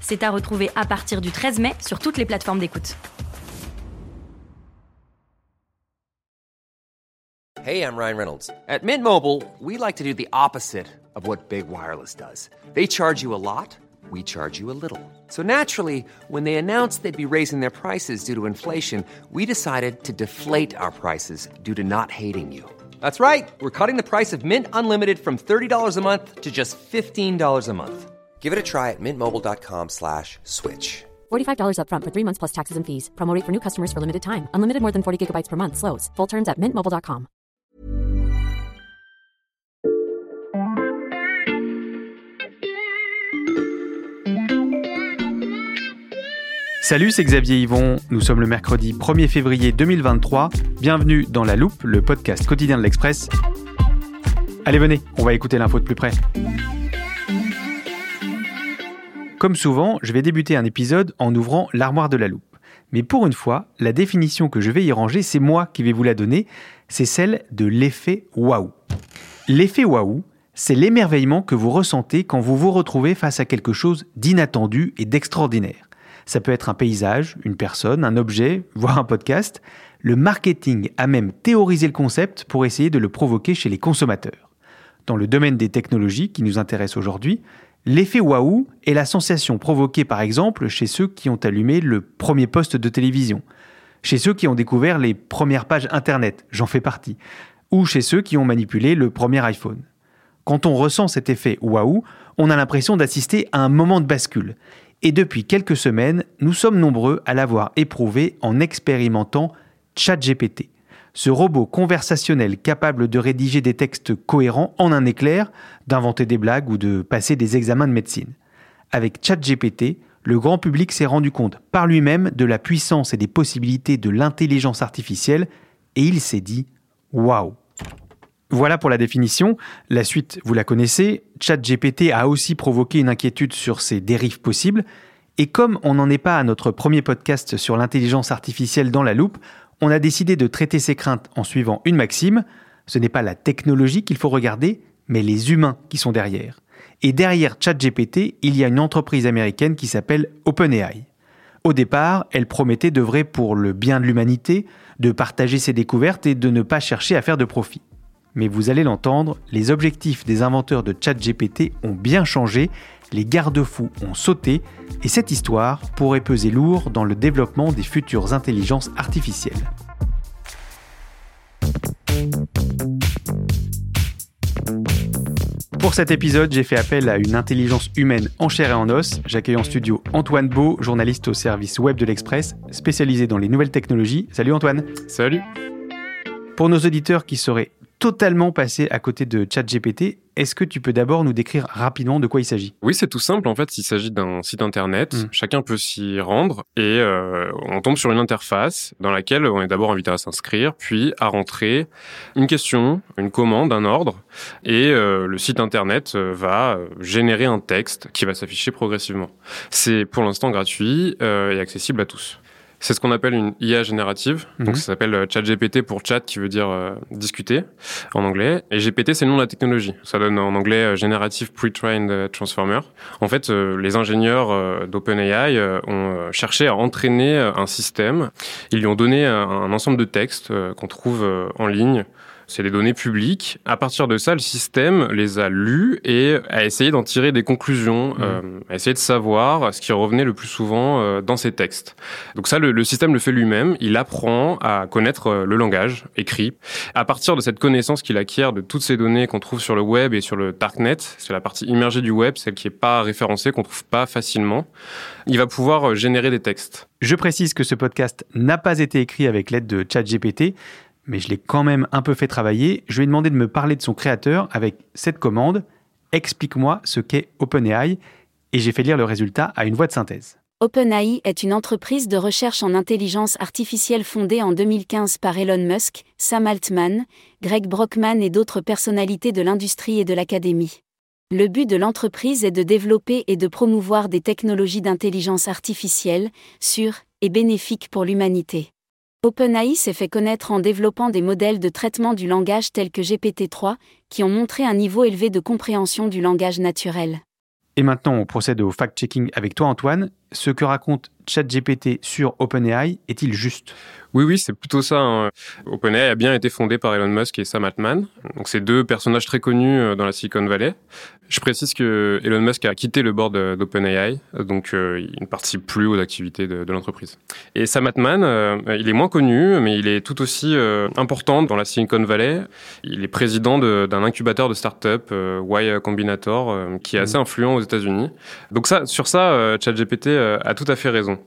C'est à retrouver à partir du 13 mai sur toutes les plateformes d'écoute. Hey, I'm Ryan Reynolds. At Mint Mobile, we like to do the opposite of what Big Wireless does. They charge you a lot, we charge you a little. So naturally, when they announced they'd be raising their prices due to inflation, we decided to deflate our prices due to not hating you. That's right. We're cutting the price of Mint Unlimited from $30 a month to just $15 a month. Give it a try at mintmobile.com slash switch. $45 upfront for three months plus taxes and fees. Promo rate for new customers for limited time. Unlimited more than 40 gigabytes per month. Slows. Full terms at mintmobile.com. Salut, c'est Xavier Yvon. Nous sommes le mercredi 1er février 2023. Bienvenue dans La Loupe, le podcast quotidien de l'Express. Allez, venez, on va écouter l'info de plus près. Comme souvent, je vais débuter un épisode en ouvrant l'armoire de la loupe. Mais pour une fois, la définition que je vais y ranger, c'est moi qui vais vous la donner, c'est celle de l'effet waouh. L'effet waouh, c'est l'émerveillement que vous ressentez quand vous vous retrouvez face à quelque chose d'inattendu et d'extraordinaire. Ça peut être un paysage, une personne, un objet, voire un podcast. Le marketing a même théorisé le concept pour essayer de le provoquer chez les consommateurs. Dans le domaine des technologies qui nous intéresse aujourd'hui, l'effet waouh est la sensation provoquée par exemple chez ceux qui ont allumé le premier poste de télévision, chez ceux qui ont découvert les premières pages Internet, j'en fais partie, ou chez ceux qui ont manipulé le premier iPhone. Quand on ressent cet effet waouh, on a l'impression d'assister à un moment de bascule. Et depuis quelques semaines, nous sommes nombreux à l'avoir éprouvé en expérimentant ChatGPT, ce robot conversationnel capable de rédiger des textes cohérents en un éclair, d'inventer des blagues ou de passer des examens de médecine. Avec ChatGPT, le grand public s'est rendu compte par lui-même de la puissance et des possibilités de l'intelligence artificielle et il s'est dit Waouh voilà pour la définition. La suite, vous la connaissez. ChatGPT a aussi provoqué une inquiétude sur ses dérives possibles. Et comme on n'en est pas à notre premier podcast sur l'intelligence artificielle dans la loupe, on a décidé de traiter ces craintes en suivant une maxime. Ce n'est pas la technologie qu'il faut regarder, mais les humains qui sont derrière. Et derrière ChatGPT, il y a une entreprise américaine qui s'appelle OpenAI. Au départ, elle promettait d'œuvrer pour le bien de l'humanité, de partager ses découvertes et de ne pas chercher à faire de profit. Mais vous allez l'entendre, les objectifs des inventeurs de ChatGPT ont bien changé, les garde-fous ont sauté, et cette histoire pourrait peser lourd dans le développement des futures intelligences artificielles. Pour cet épisode, j'ai fait appel à une intelligence humaine en chair et en os. J'accueille en studio Antoine Beau, journaliste au service web de l'Express, spécialisé dans les nouvelles technologies. Salut Antoine. Salut. Pour nos auditeurs qui seraient totalement passé à côté de ChatGPT. Est-ce que tu peux d'abord nous décrire rapidement de quoi il s'agit? Oui, c'est tout simple. En fait, il s'agit d'un site internet. Mm. Chacun peut s'y rendre et euh, on tombe sur une interface dans laquelle on est d'abord invité à s'inscrire, puis à rentrer une question, une commande, un ordre, et euh, le site internet euh, va générer un texte qui va s'afficher progressivement. C'est pour l'instant gratuit euh, et accessible à tous. C'est ce qu'on appelle une IA générative. Mhm. Donc ça s'appelle euh, ChatGPT pour chat qui veut dire euh, discuter en anglais. Et GPT c'est le nom de la technologie. Ça donne en anglais euh, Generative Pre-trained euh, Transformer. En fait, euh, les ingénieurs d'OpenAI ont cherché à entraîner un système. Ils lui ont donné un, un ensemble de textes qu'on trouve en ligne. C'est des données publiques. À partir de ça, le système les a lus et a essayé d'en tirer des conclusions, euh, a essayé de savoir ce qui revenait le plus souvent euh, dans ces textes. Donc ça, le, le système le fait lui-même. Il apprend à connaître euh, le langage écrit. À partir de cette connaissance qu'il acquiert de toutes ces données qu'on trouve sur le web et sur le darknet, c'est la partie immergée du web, celle qui est pas référencée, qu'on trouve pas facilement, il va pouvoir générer des textes. Je précise que ce podcast n'a pas été écrit avec l'aide de ChatGPT, mais je l'ai quand même un peu fait travailler. Je lui ai demandé de me parler de son créateur avec cette commande Explique-moi ce qu'est OpenAI, et j'ai fait lire le résultat à une voix de synthèse. OpenAI est une entreprise de recherche en intelligence artificielle fondée en 2015 par Elon Musk, Sam Altman, Greg Brockman et d'autres personnalités de l'industrie et de l'académie. Le but de l'entreprise est de développer et de promouvoir des technologies d'intelligence artificielle, sûres et bénéfiques pour l'humanité. OpenAI s'est fait connaître en développant des modèles de traitement du langage tels que GPT-3, qui ont montré un niveau élevé de compréhension du langage naturel. Et maintenant, on procède au fact-checking avec toi, Antoine. Ce que raconte ChatGPT sur OpenAI est-il juste? Oui, oui, c'est plutôt ça. Hein. OpenAI a bien été fondé par Elon Musk et Sam Altman. Donc, c'est deux personnages très connus euh, dans la Silicon Valley. Je précise que Elon Musk a quitté le board d'OpenAI, donc euh, il ne participe plus aux activités de, l'entreprise. Et Sam Altman, euh, il est moins connu, mais il est tout aussi important dans la Silicon Valley. Il est président d'un incubateur de start-up, Y Combinator, qui est assez mmh. influent aux États-Unis. Donc ça, sur ça, ChatGPT a tout à fait raison.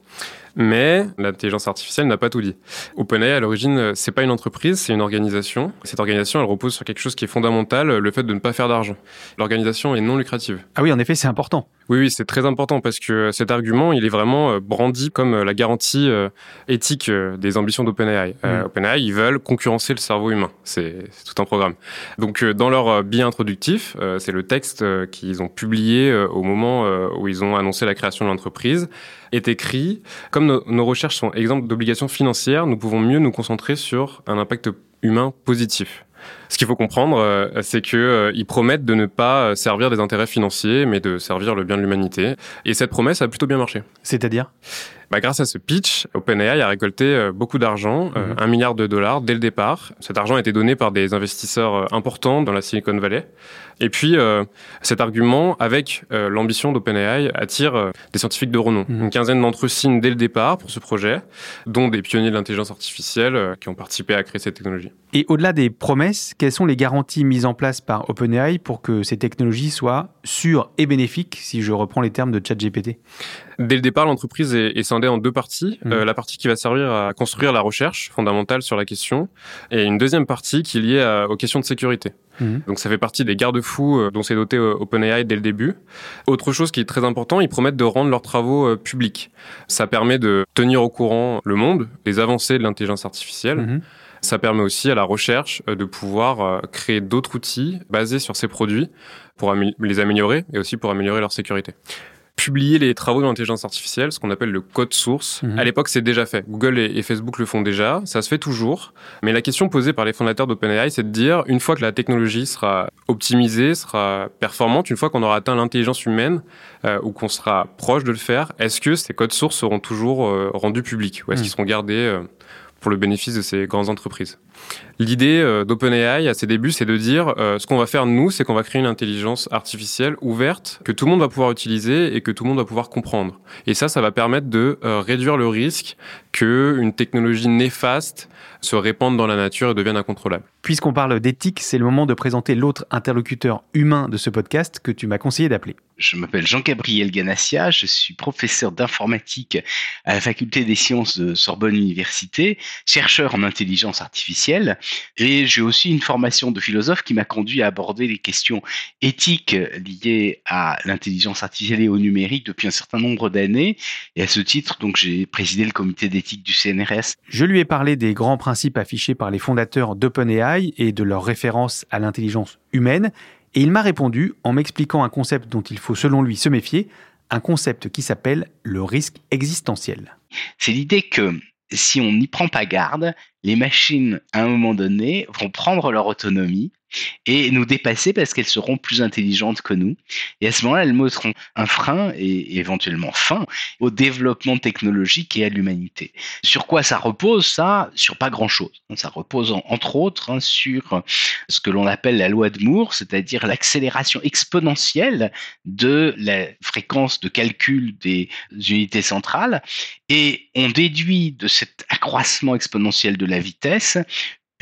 Mais l'intelligence artificielle n'a pas tout dit. OpenAI, à l'origine, c'est pas une entreprise, c'est une organisation. Cette organisation, elle repose sur quelque chose qui est fondamental, le fait de ne pas faire d'argent. L'organisation est non lucrative. Ah oui, en effet, c'est important. Oui, oui, c'est très important parce que cet argument, il est vraiment euh, brandi comme euh, la garantie euh, éthique des ambitions d'OpenAI. Mm. OpenAI, ils veulent concurrencer le cerveau humain. C'est tout un programme. Donc, dans leur billet introductif, c'est le texte qu'ils ont publié au moment où ils ont annoncé la création de l'entreprise, est écrit comme nos, recherches sont exemples d'obligations financières, nous pouvons mieux nous concentrer sur un impact humain positif. Ce qu'il faut comprendre, euh, c'est qu'ils euh, promettent de ne pas euh, servir des intérêts financiers, mais de servir le bien de l'humanité. Et cette promesse a plutôt bien marché. C'est-à-dire? Bah, grâce à ce pitch, OpenAI a récolté beaucoup d'argent, mhm. un milliard de dollars dès le départ. Cet argent a été donné par des investisseurs importants dans la Silicon Valley. Et puis, cet argument, avec l'ambition d'OpenAI, attire des scientifiques de renom. Mhm. Une quinzaine d'entre eux signent dès le départ pour ce projet, dont des pionniers de l'intelligence artificielle qui ont participé à créer cette technologie. Et au-delà des promesses, quelles sont les garanties mises en place par OpenAI pour que ces technologies soient sûres et bénéfiques, si je reprends les termes de ChatGPT? Dès le départ, l'entreprise est, scindée en deux parties. Mmh. Euh, la partie qui va servir à construire la recherche fondamentale sur la question, et une deuxième partie qui est liée aux questions de sécurité. Mmh. Donc ça fait partie des garde-fous euh, dont s'est doté euh, OpenAI dès le début. Autre chose qui est très important, ils promettent de rendre leurs travaux publics. Ça permet de tenir au courant le monde des avancées de l'intelligence artificielle. Mmh. Ça permet aussi à la recherche euh, de pouvoir euh, créer d'autres outils basés sur ces produits pour les améliorer et aussi pour améliorer leur sécurité publier les travaux de l'intelligence artificielle, ce qu'on appelle le code source. Mhm. À l'époque, c'est déjà fait. Google et, Facebook le font déjà. Ça se fait toujours. Mais la question posée par les fondateurs d'OpenAI, c'est de dire, une fois que la technologie sera optimisée, sera performante, une fois qu'on aura atteint l'intelligence humaine euh, ou qu'on sera proche de le faire, est-ce que ces codes sources seront toujours rendus publics? Ou est-ce mhm. qu'ils seront gardés pour le bénéfice de ces grandes entreprises. L'idée euh, d'OpenAI à ses débuts, c'est de dire euh, ce qu'on va faire nous, c'est qu'on va créer une intelligence artificielle ouverte que tout le monde va pouvoir utiliser et que tout le monde va pouvoir comprendre. Et ça, ça va permettre de euh, réduire le risque que une technologie néfaste se répande dans la nature et devienne incontrôlable. Puisqu'on parle d'éthique, c'est le moment de présenter l'autre interlocuteur humain de ce podcast que tu m'as conseillé d'appeler. Je m'appelle Jean-Gabriel Ganassia, je suis professeur d'informatique à la faculté des sciences de Sorbonne Université, chercheur en intelligence artificielle, et j'ai aussi une formation de philosophe qui m'a conduit à aborder les questions éthiques liées à l'intelligence artificielle et au numérique depuis un certain nombre d'années. Et à ce titre, donc, j'ai présidé le comité d'éthique du CNRS. Je lui ai parlé des grands principes affichés par les fondateurs d'OpenAI et de leur référence à l'intelligence humaine et il m'a répondu en m'expliquant un concept dont il faut selon lui se méfier, un concept qui s'appelle le risque existentiel. C'est l'idée que si on n'y prend pas garde, les machines, à un moment donné, vont prendre leur autonomie et nous dépasser parce qu'elles seront plus intelligentes que nous. Et à ce moment-là, elles mettront un frein et éventuellement fin au développement technologique et à l'humanité. Sur quoi ça repose Ça, sur pas grand-chose. Ça repose entre autres hein, sur ce que l'on appelle la loi de Moore, c'est-à-dire l'accélération exponentielle de la fréquence de calcul des unités centrales. Et on déduit de cet accroissement exponentiel de la vitesse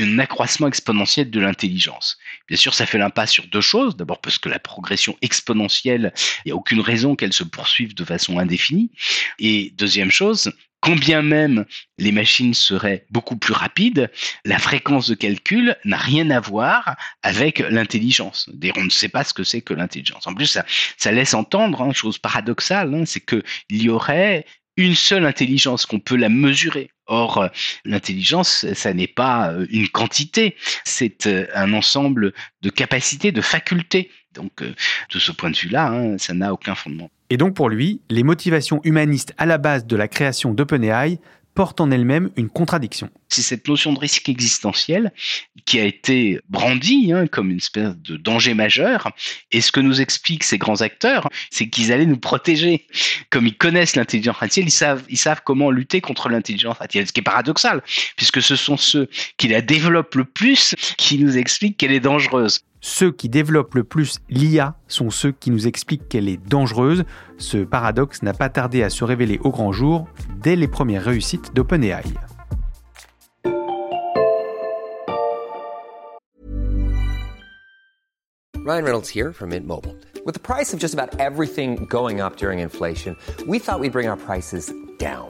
un accroissement exponentiel de l'intelligence. Bien sûr, ça fait l'impasse sur deux choses. D'abord parce que la progression exponentielle, il n'y a aucune raison qu'elle se poursuive de façon indéfinie. Et deuxième chose, quand bien même les machines seraient beaucoup plus rapides, la fréquence de calcul n'a rien à voir avec l'intelligence. On ne sait pas ce que c'est que l'intelligence. En plus, ça, laisse entendre, hein, chose paradoxale, hein, c'est qu'il y aurait une seule intelligence, qu'on peut la mesurer. Or, euh, l'intelligence, ça n'est pas euh, une quantité, c'est euh, un ensemble de capacités, de facultés. Donc, de ce point de vue-là, hein, ça n'a aucun fondement. Et donc pour lui, les motivations humanistes à la base de la création d'OpenAI portent en elles-mêmes une contradiction. C'est cette notion de risque existentiel qui a été brandie hein, comme une espèce de danger majeur. Et ce que nous expliquent ces grands acteurs, c'est qu'ils allaient nous protéger. Comme ils connaissent l'intelligence artificielle, ils savent, ils savent comment lutter contre l'intelligence artificielle, ce qui est paradoxal, puisque ce sont ceux qui la développent le plus qui nous expliquent qu'elle est dangereuse. Ceux qui développent le plus l'IA sont ceux qui nous expliquent qu'elle est dangereuse. Ce paradoxe n'a pas tardé à se révéler au grand jour dès les premières réussites d'OpenAI. Ryan Reynolds here from Mint Mobile. With the price of just about everything going up during inflation, we thought we'd bring our prices down.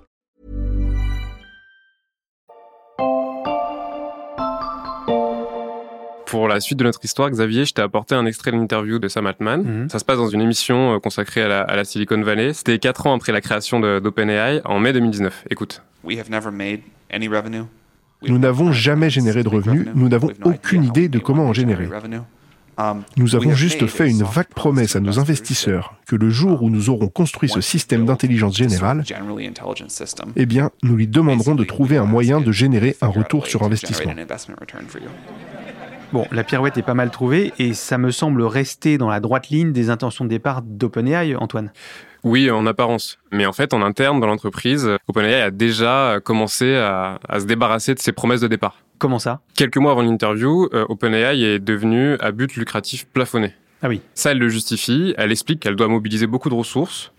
Pour la suite de notre histoire, Xavier, je t'ai apporté un extrait d'une interview de Sam Altman. Mhm. Ça se passe dans une émission euh, consacrée à la, à la Silicon Valley. C'était quatre ans après la création de- d'OpenAI, en mai 2019. Écoute. We have never made any revenue. Nous n'avons jamais généré de revenus, nous n'avons aucune idée de comment en générer. Um, Nous avons juste fait une vague promesse à nos investisseurs que le jour où nous aurons construit ce système d'intelligence générale, eh bien, nous lui demanderons de trouver un moyen de générer un retour sur investissement. Bon, la pirouette est pas mal trouvée et ça me semble rester dans la droite ligne des intentions de départ d'OpenAI, Antoine. Oui, en apparence. Mais en fait, en interne, dans l'entreprise, OpenAI a déjà commencé à, à se débarrasser de ses promesses de départ. Comment ça? Quelques mois avant l'interview, euh, OpenAI est devenu à but lucratif plafonné. Ah oui. Ça, elle le justifie. Elle explique qu'elle doit mobiliser beaucoup de ressources.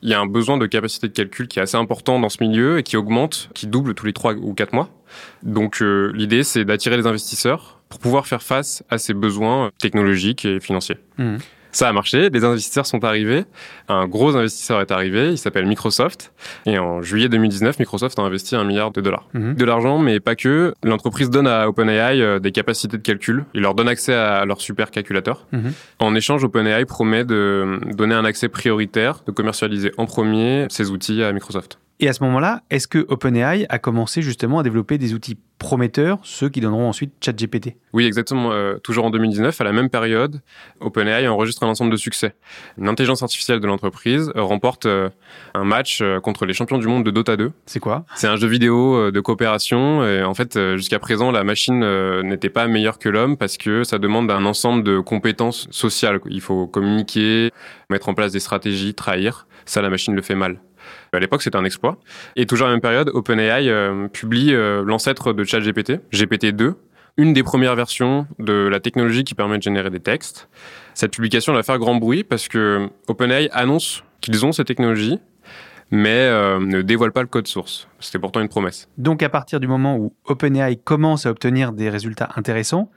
Il y a un besoin de capacité de calcul qui est assez important dans ce milieu et qui augmente, qui double tous les trois ou quatre mois. Donc euh, l'idée, c'est d'attirer les investisseurs pour pouvoir faire face à ces besoins technologiques et financiers. Ça a marché, les investisseurs sont arrivés, un gros investisseur est arrivé, il s'appelle Microsoft, et en juillet 2019, Microsoft a investi un milliard de dollars. Mhm. De l'argent, mais pas que, l'entreprise donne à OpenAI euh, des capacités de calcul, il leur donne accès à leur supercalculateur. Mhm. En échange, OpenAI promet de donner un accès prioritaire, de commercialiser en premier ces outils à Microsoft. Et à ce moment-là, est-ce que OpenAI a commencé justement à développer des outils prometteurs, ceux qui donneront ensuite ChatGPT? Oui, exactement. euh, toujours en 2019, à la même période, OpenAI enregistre un ensemble de succès. Une intelligence artificielle de l'entreprise euh, remporte euh, un match euh, contre les champions du monde de Dota 2. C'est quoi? C'est un jeu vidéo de coopération et en fait, jusqu'à présent, la machine n'était pas meilleure que l'homme parce que ça demande un ensemble de compétences sociales. Il faut communiquer, mettre en place des stratégies, trahir. Ça, la machine le fait mal. À l'époque, c'était un exploit. Et toujours à la même période, OpenAI euh, publie euh, l'ancêtre de ChatGPT, GPT-2, une des premières versions de la technologie qui permet de générer des textes. Cette publication va faire grand bruit parce que OpenAI annonce qu'ils ont cette technologie, mais euh, ne dévoile pas le code source. C'était pourtant une promesse. Donc à partir du moment où OpenAI commence à obtenir des résultats intéressants,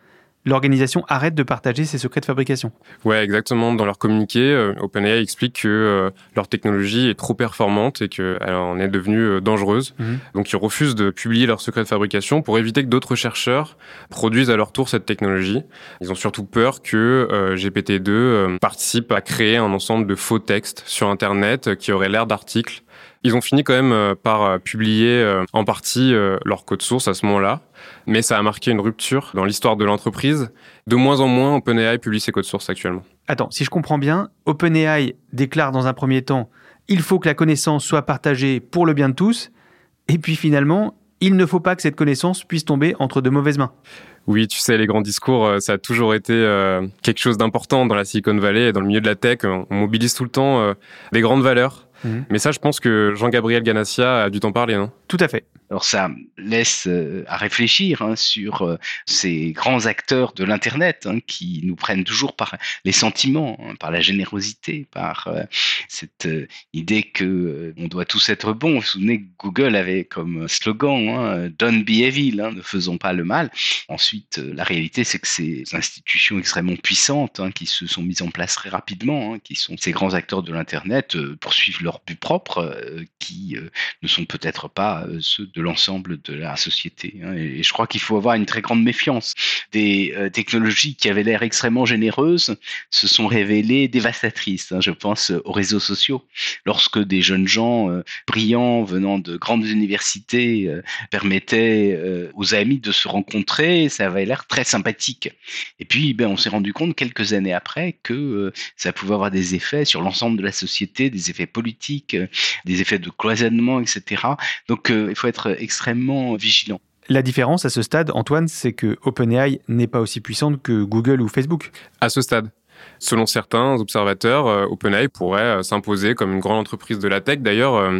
l'organisation arrête de partager ses secrets de fabrication. Ouais, exactement. Dans leur communiqué, euh, OpenAI explique que euh, leur technologie est trop performante et qu'elle en est devenue euh, dangereuse. Mhm. Donc ils refusent de publier leurs secrets de fabrication pour éviter que d'autres chercheurs produisent à leur tour cette technologie. Ils ont surtout peur que euh, GPT-2 euh, participe à créer un ensemble de faux textes sur Internet qui auraient l'air d'articles. Ils ont fini quand même euh, par euh, publier euh, en partie leur code source à ce moment-là, mais ça a marqué une rupture dans l'histoire de l'entreprise. De moins en moins, OpenAI publie ses codes sources actuellement. Attends, si je comprends bien, OpenAI déclare dans un premier temps il faut que la connaissance soit partagée pour le bien de tous, et puis finalement, il ne faut pas que cette connaissance puisse tomber entre de mauvaises mains. Oui, tu sais, les grands discours, ça a toujours été quelque chose d'important dans la Silicon Valley et dans le milieu de la tech. On mobilise tout le temps des grandes valeurs. Mais ça, je pense que Jean-Gabriel Ganassia a dû t'en parler, non Tout à fait. Alors ça laisse euh, à réfléchir hein, sur euh, ces grands acteurs de l'Internet hein, qui nous prennent toujours par les sentiments, hein, par la générosité, par euh, cette idée que on doit tous être bons. Vous vous souvenez que Google avait comme slogan Don't be evil, ne faisons pas le mal. Ensuite, la réalité, c'est que ces institutions extrêmement puissantes qui se sont mises en place très rapidement, qui sont ces grands acteurs de l'Internet, poursuivent leur but propre, qui ne sont peut-être pas ceux de l'ensemble de la société. Hein. Et je crois qu'il faut avoir une très grande méfiance. Des euh, technologies qui avaient l'air extrêmement généreuses se sont révélées dévastatrices. Hein. Je pense aux réseaux sociaux. Lorsque des jeunes gens euh, brillants venant de grandes universités euh, permettaient aux amis de se rencontrer, ça avait l'air très sympathique. Et puis, ben, on s'est rendu compte quelques années après que ça pouvait avoir des effets sur l'ensemble de la société, des effets politiques, des effets de cloisonnement, etc. Donc, il faut être extrêmement vigilant. La différence à ce stade, Antoine, c'est que OpenAI n'est pas aussi puissante que Google ou Facebook. À ce stade. Selon certains observateurs, euh, OpenAI pourrait euh, s'imposer comme une grande entreprise de la tech. D'ailleurs, euh,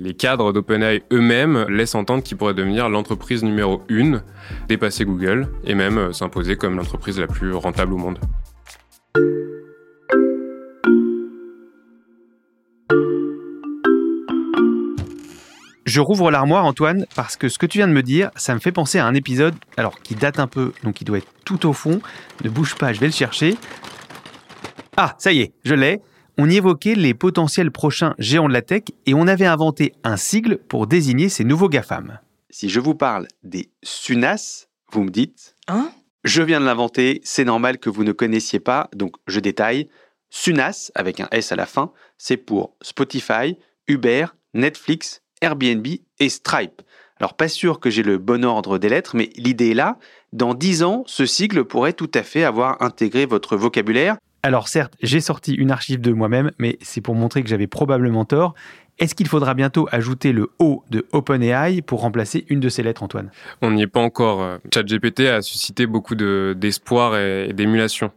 les cadres d'OpenAI eux-mêmes laissent entendre qu'il pourrait devenir l'entreprise numéro une, dépasser Google et même s'imposer comme l'entreprise la plus rentable au monde. Je rouvre l'armoire, Antoine, parce que ce que tu viens de me dire, ça me fait penser à un épisode, alors qui date un peu, donc il doit être tout au fond. Ne bouge pas, je vais le chercher. Ah, ça y est, je l'ai. On y évoquait les potentiels prochains géants de la tech et on avait inventé un sigle pour désigner ces nouveaux GAFAM. Si je vous parle des SUNAS, vous me dites Hein? Je viens de l'inventer, c'est normal que vous ne connaissiez pas, donc je détaille. SUNAS, avec un S à la fin, c'est pour Spotify, Uber, Netflix, Airbnb et Stripe. Alors pas sûr que j'ai le bon ordre des lettres, mais l'idée est là. Dans 10 ans, ce sigle pourrait tout à fait avoir intégré votre vocabulaire. Alors certes, j'ai sorti une archive de moi-même, mais c'est pour montrer que j'avais probablement tort. Est-ce qu'il faudra bientôt ajouter le O de OpenAI pour remplacer une de ces lettres, Antoine? On n'y est pas encore. ChatGPT a suscité beaucoup d'espoir et d'émulation.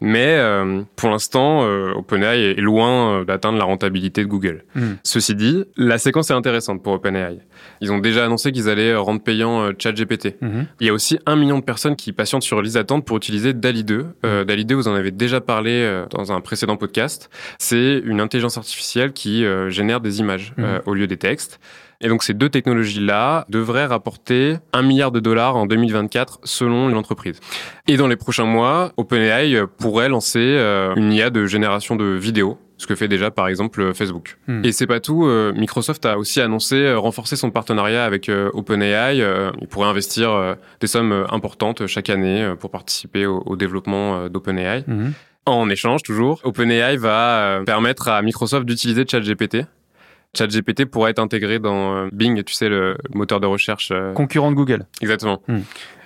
Mais euh, pour l'instant, euh, OpenAI est loin euh, d'atteindre la rentabilité de Google. Hmm. Ceci dit, la séquence est intéressante pour OpenAI. Ils ont déjà annoncé qu'ils allaient rendre payant ChatGPT. Hmm. Il y a aussi un million de personnes qui patientent sur liste d'attente pour utiliser DALI 2. Euh, DALI 2, vous en avez déjà parlé dans un précédent podcast. C'est une intelligence artificielle qui génère des images hmm. au lieu des textes. Et donc ces deux technologies-là devraient rapporter un milliard de dollars en 2024 selon l'entreprise. Et dans les prochains mois, OpenAI pourrait lancer euh, une IA de génération de vidéos ce que fait déjà par exemple Facebook. Hmm. Et c'est pas tout, euh, Microsoft a aussi annoncé euh, renforcer son partenariat avec OpenAI. il pourrait investir des sommes importantes chaque année pour participer au, développement d'OpenAI. Hmm. En échange, toujours, OpenAI va permettre à Microsoft d'utiliser ChatGPT ChatGPT pourrait être intégré dans euh, Bing, tu sais, le moteur de recherche. Euh, Concurrent de Google. Exactement. Hmm.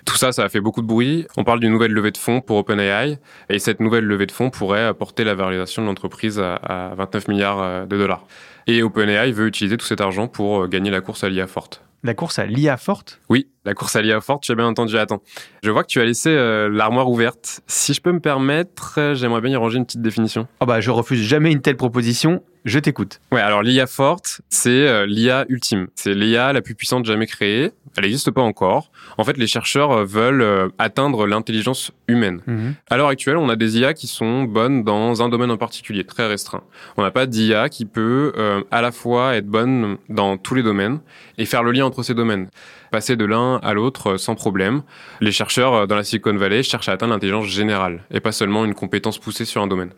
Tout ça, ça a fait beaucoup de bruit. On parle d'une nouvelle levée de fonds pour OpenAI. Et cette nouvelle levée de fonds pourrait apporter la valorisation de l'entreprise à 29 milliards euh, de dollars. Et OpenAI veut utiliser tout cet argent pour gagner la course à l'IA forte. La course à l'IA forte? Oui, la course à l'IA forte, tu as bien entendu. Attends, je vois que tu as laissé l'armoire ouverte. Si je peux me permettre, j'aimerais bien y ranger une petite définition. Oh bah, je refuse jamais une telle proposition. Je t'écoute. Ouais, alors l'IA forte, c'est euh, l'IA ultime. C'est l'IA la plus puissante jamais créée. Elle n'existe pas encore. En fait, les chercheurs euh, veulent euh, atteindre l'intelligence humaine. Mhm. À l'heure actuelle, on a des IA qui sont bonnes dans un domaine en particulier, très restreint. On n'a pas d'IA qui peut à la fois être bonne dans tous les domaines et faire le lien entre ces domaines. Passer de l'un à l'autre sans problème. Les chercheurs dans la Silicon Valley cherchent à atteindre l'intelligence générale et pas seulement une compétence poussée sur un domaine.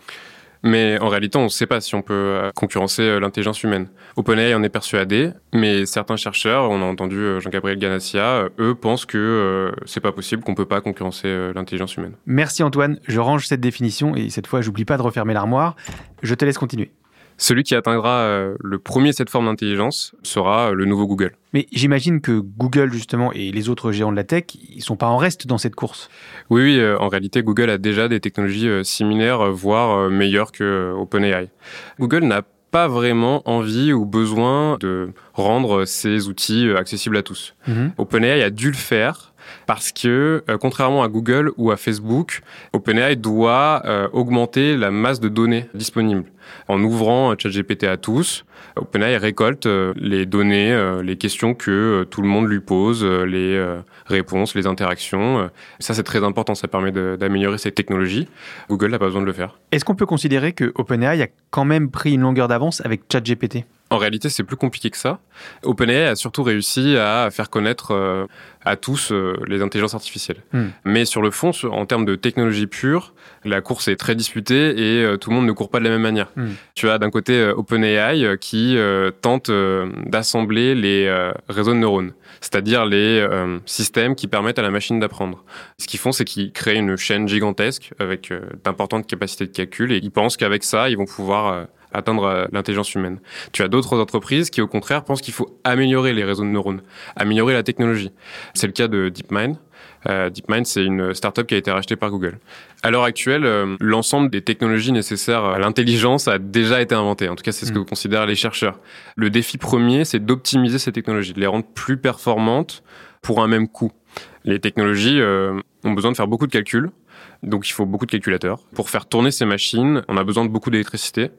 Mais en réalité, on ne sait pas si on peut euh, concurrencer euh, l'intelligence humaine. OpenAI en est persuadé, mais certains chercheurs, on a entendu euh, Jean-Gabriel Ganassia, eux pensent que c'est pas possible, qu'on peut pas concurrencer l'intelligence humaine. Merci Antoine, je range cette définition et cette fois, j'oublie pas de refermer l'armoire. Je te laisse continuer. Celui qui atteindra euh, le premier cette forme d'intelligence sera le nouveau Google. Mais j'imagine que Google, justement, et les autres géants de la tech, ils sont pas en reste dans cette course. Oui, oui euh, en réalité, Google a déjà des technologies euh, similaires, voire meilleures que OpenAI. Google n'a pas vraiment envie ou besoin de rendre ses outils accessibles à tous. Mhm. OpenAI a dû le faire Parce que, euh, contrairement à Google ou à Facebook, OpenAI doit euh, augmenter la masse de données disponibles. En ouvrant ChatGPT à tous, OpenAI récolte les données, les questions que tout le monde lui pose, les réponses, les interactions. Ça, c'est très important, ça permet d'améliorer cette technologie. Google n'a pas besoin de le faire. Est-ce qu'on peut considérer que OpenAI a quand même pris une longueur d'avance avec ChatGPT? En réalité, c'est plus compliqué que ça. OpenAI a surtout réussi à faire connaître euh, à tous euh, les intelligences artificielles. Hmm. Mais sur le fond, en termes de technologie pure, la course est très disputée et euh, tout le monde ne court pas de la même manière. Hmm. Tu as d'un côté OpenAI qui tente d'assembler les réseaux de neurones, c'est-à-dire les systèmes qui permettent à la machine d'apprendre. Ce qu'ils font, c'est qu'ils créent une chaîne gigantesque avec d'importantes capacités de calcul et ils pensent qu'avec ça, ils vont pouvoir atteindre euh, l'intelligence humaine. Tu as d'autres entreprises qui, au contraire, pensent qu'il faut améliorer les réseaux de neurones, améliorer la technologie. C'est le cas de DeepMind. Euh, DeepMind, c'est une startup qui a été rachetée par Google. À l'heure actuelle, euh, l'ensemble des technologies nécessaires à l'intelligence a déjà été inventé. En tout cas, c'est ce que mm. considèrent les chercheurs. Le défi premier, c'est d'optimiser ces technologies, de les rendre plus performantes pour un même coût. Les technologies ont besoin de faire beaucoup de calculs, donc il faut beaucoup de calculateurs. Pour faire tourner ces machines, on a besoin de beaucoup d'électricité.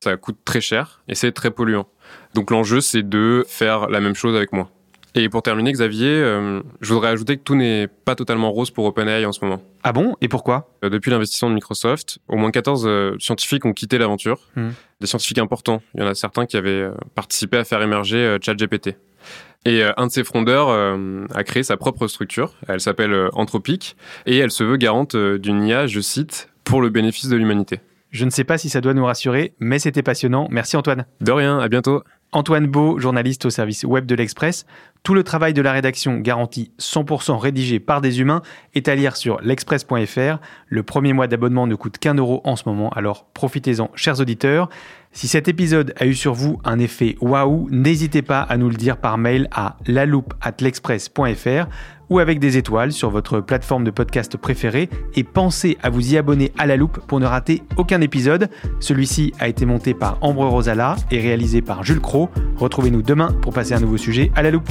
Ça coûte très cher et c'est très polluant. Donc l'enjeu, c'est de faire la même chose avec moi. Et pour terminer, Xavier, euh, je voudrais ajouter que tout n'est pas totalement rose pour OpenAI en ce moment. Ah bon? Et pourquoi? Euh, Depuis l'investissement de Microsoft, au moins 14 euh, scientifiques ont quitté l'aventure. Hmm. Des scientifiques importants. Il y en a certains qui avaient participé à faire émerger ChatGPT. Et un de ces frondeurs a créé sa propre structure. Elle s'appelle Anthropic et elle se veut garante d'une IA, je cite, pour le bénéfice de l'humanité. Je ne sais pas si ça doit nous rassurer, mais c'était passionnant. Merci Antoine. De rien, à bientôt. Antoine Beau, journaliste au service web de l'Express. Tout le travail de la rédaction garanti 100% rédigé par des humains est à lire sur l'express.fr. Le premier mois d'abonnement ne coûte qu'un euro en ce moment, alors profitez-en, chers auditeurs. Si cet épisode a eu sur vous un effet waouh, n'hésitez pas à nous le dire par mail à l'express.fr ou avec des étoiles sur votre plateforme de podcast préférée et pensez à vous y abonner à la loupe pour ne rater aucun épisode. Celui-ci a été monté par Ambre Rosala et réalisé par Jules Cro. Retrouvez-nous demain pour passer un nouveau sujet à la loupe.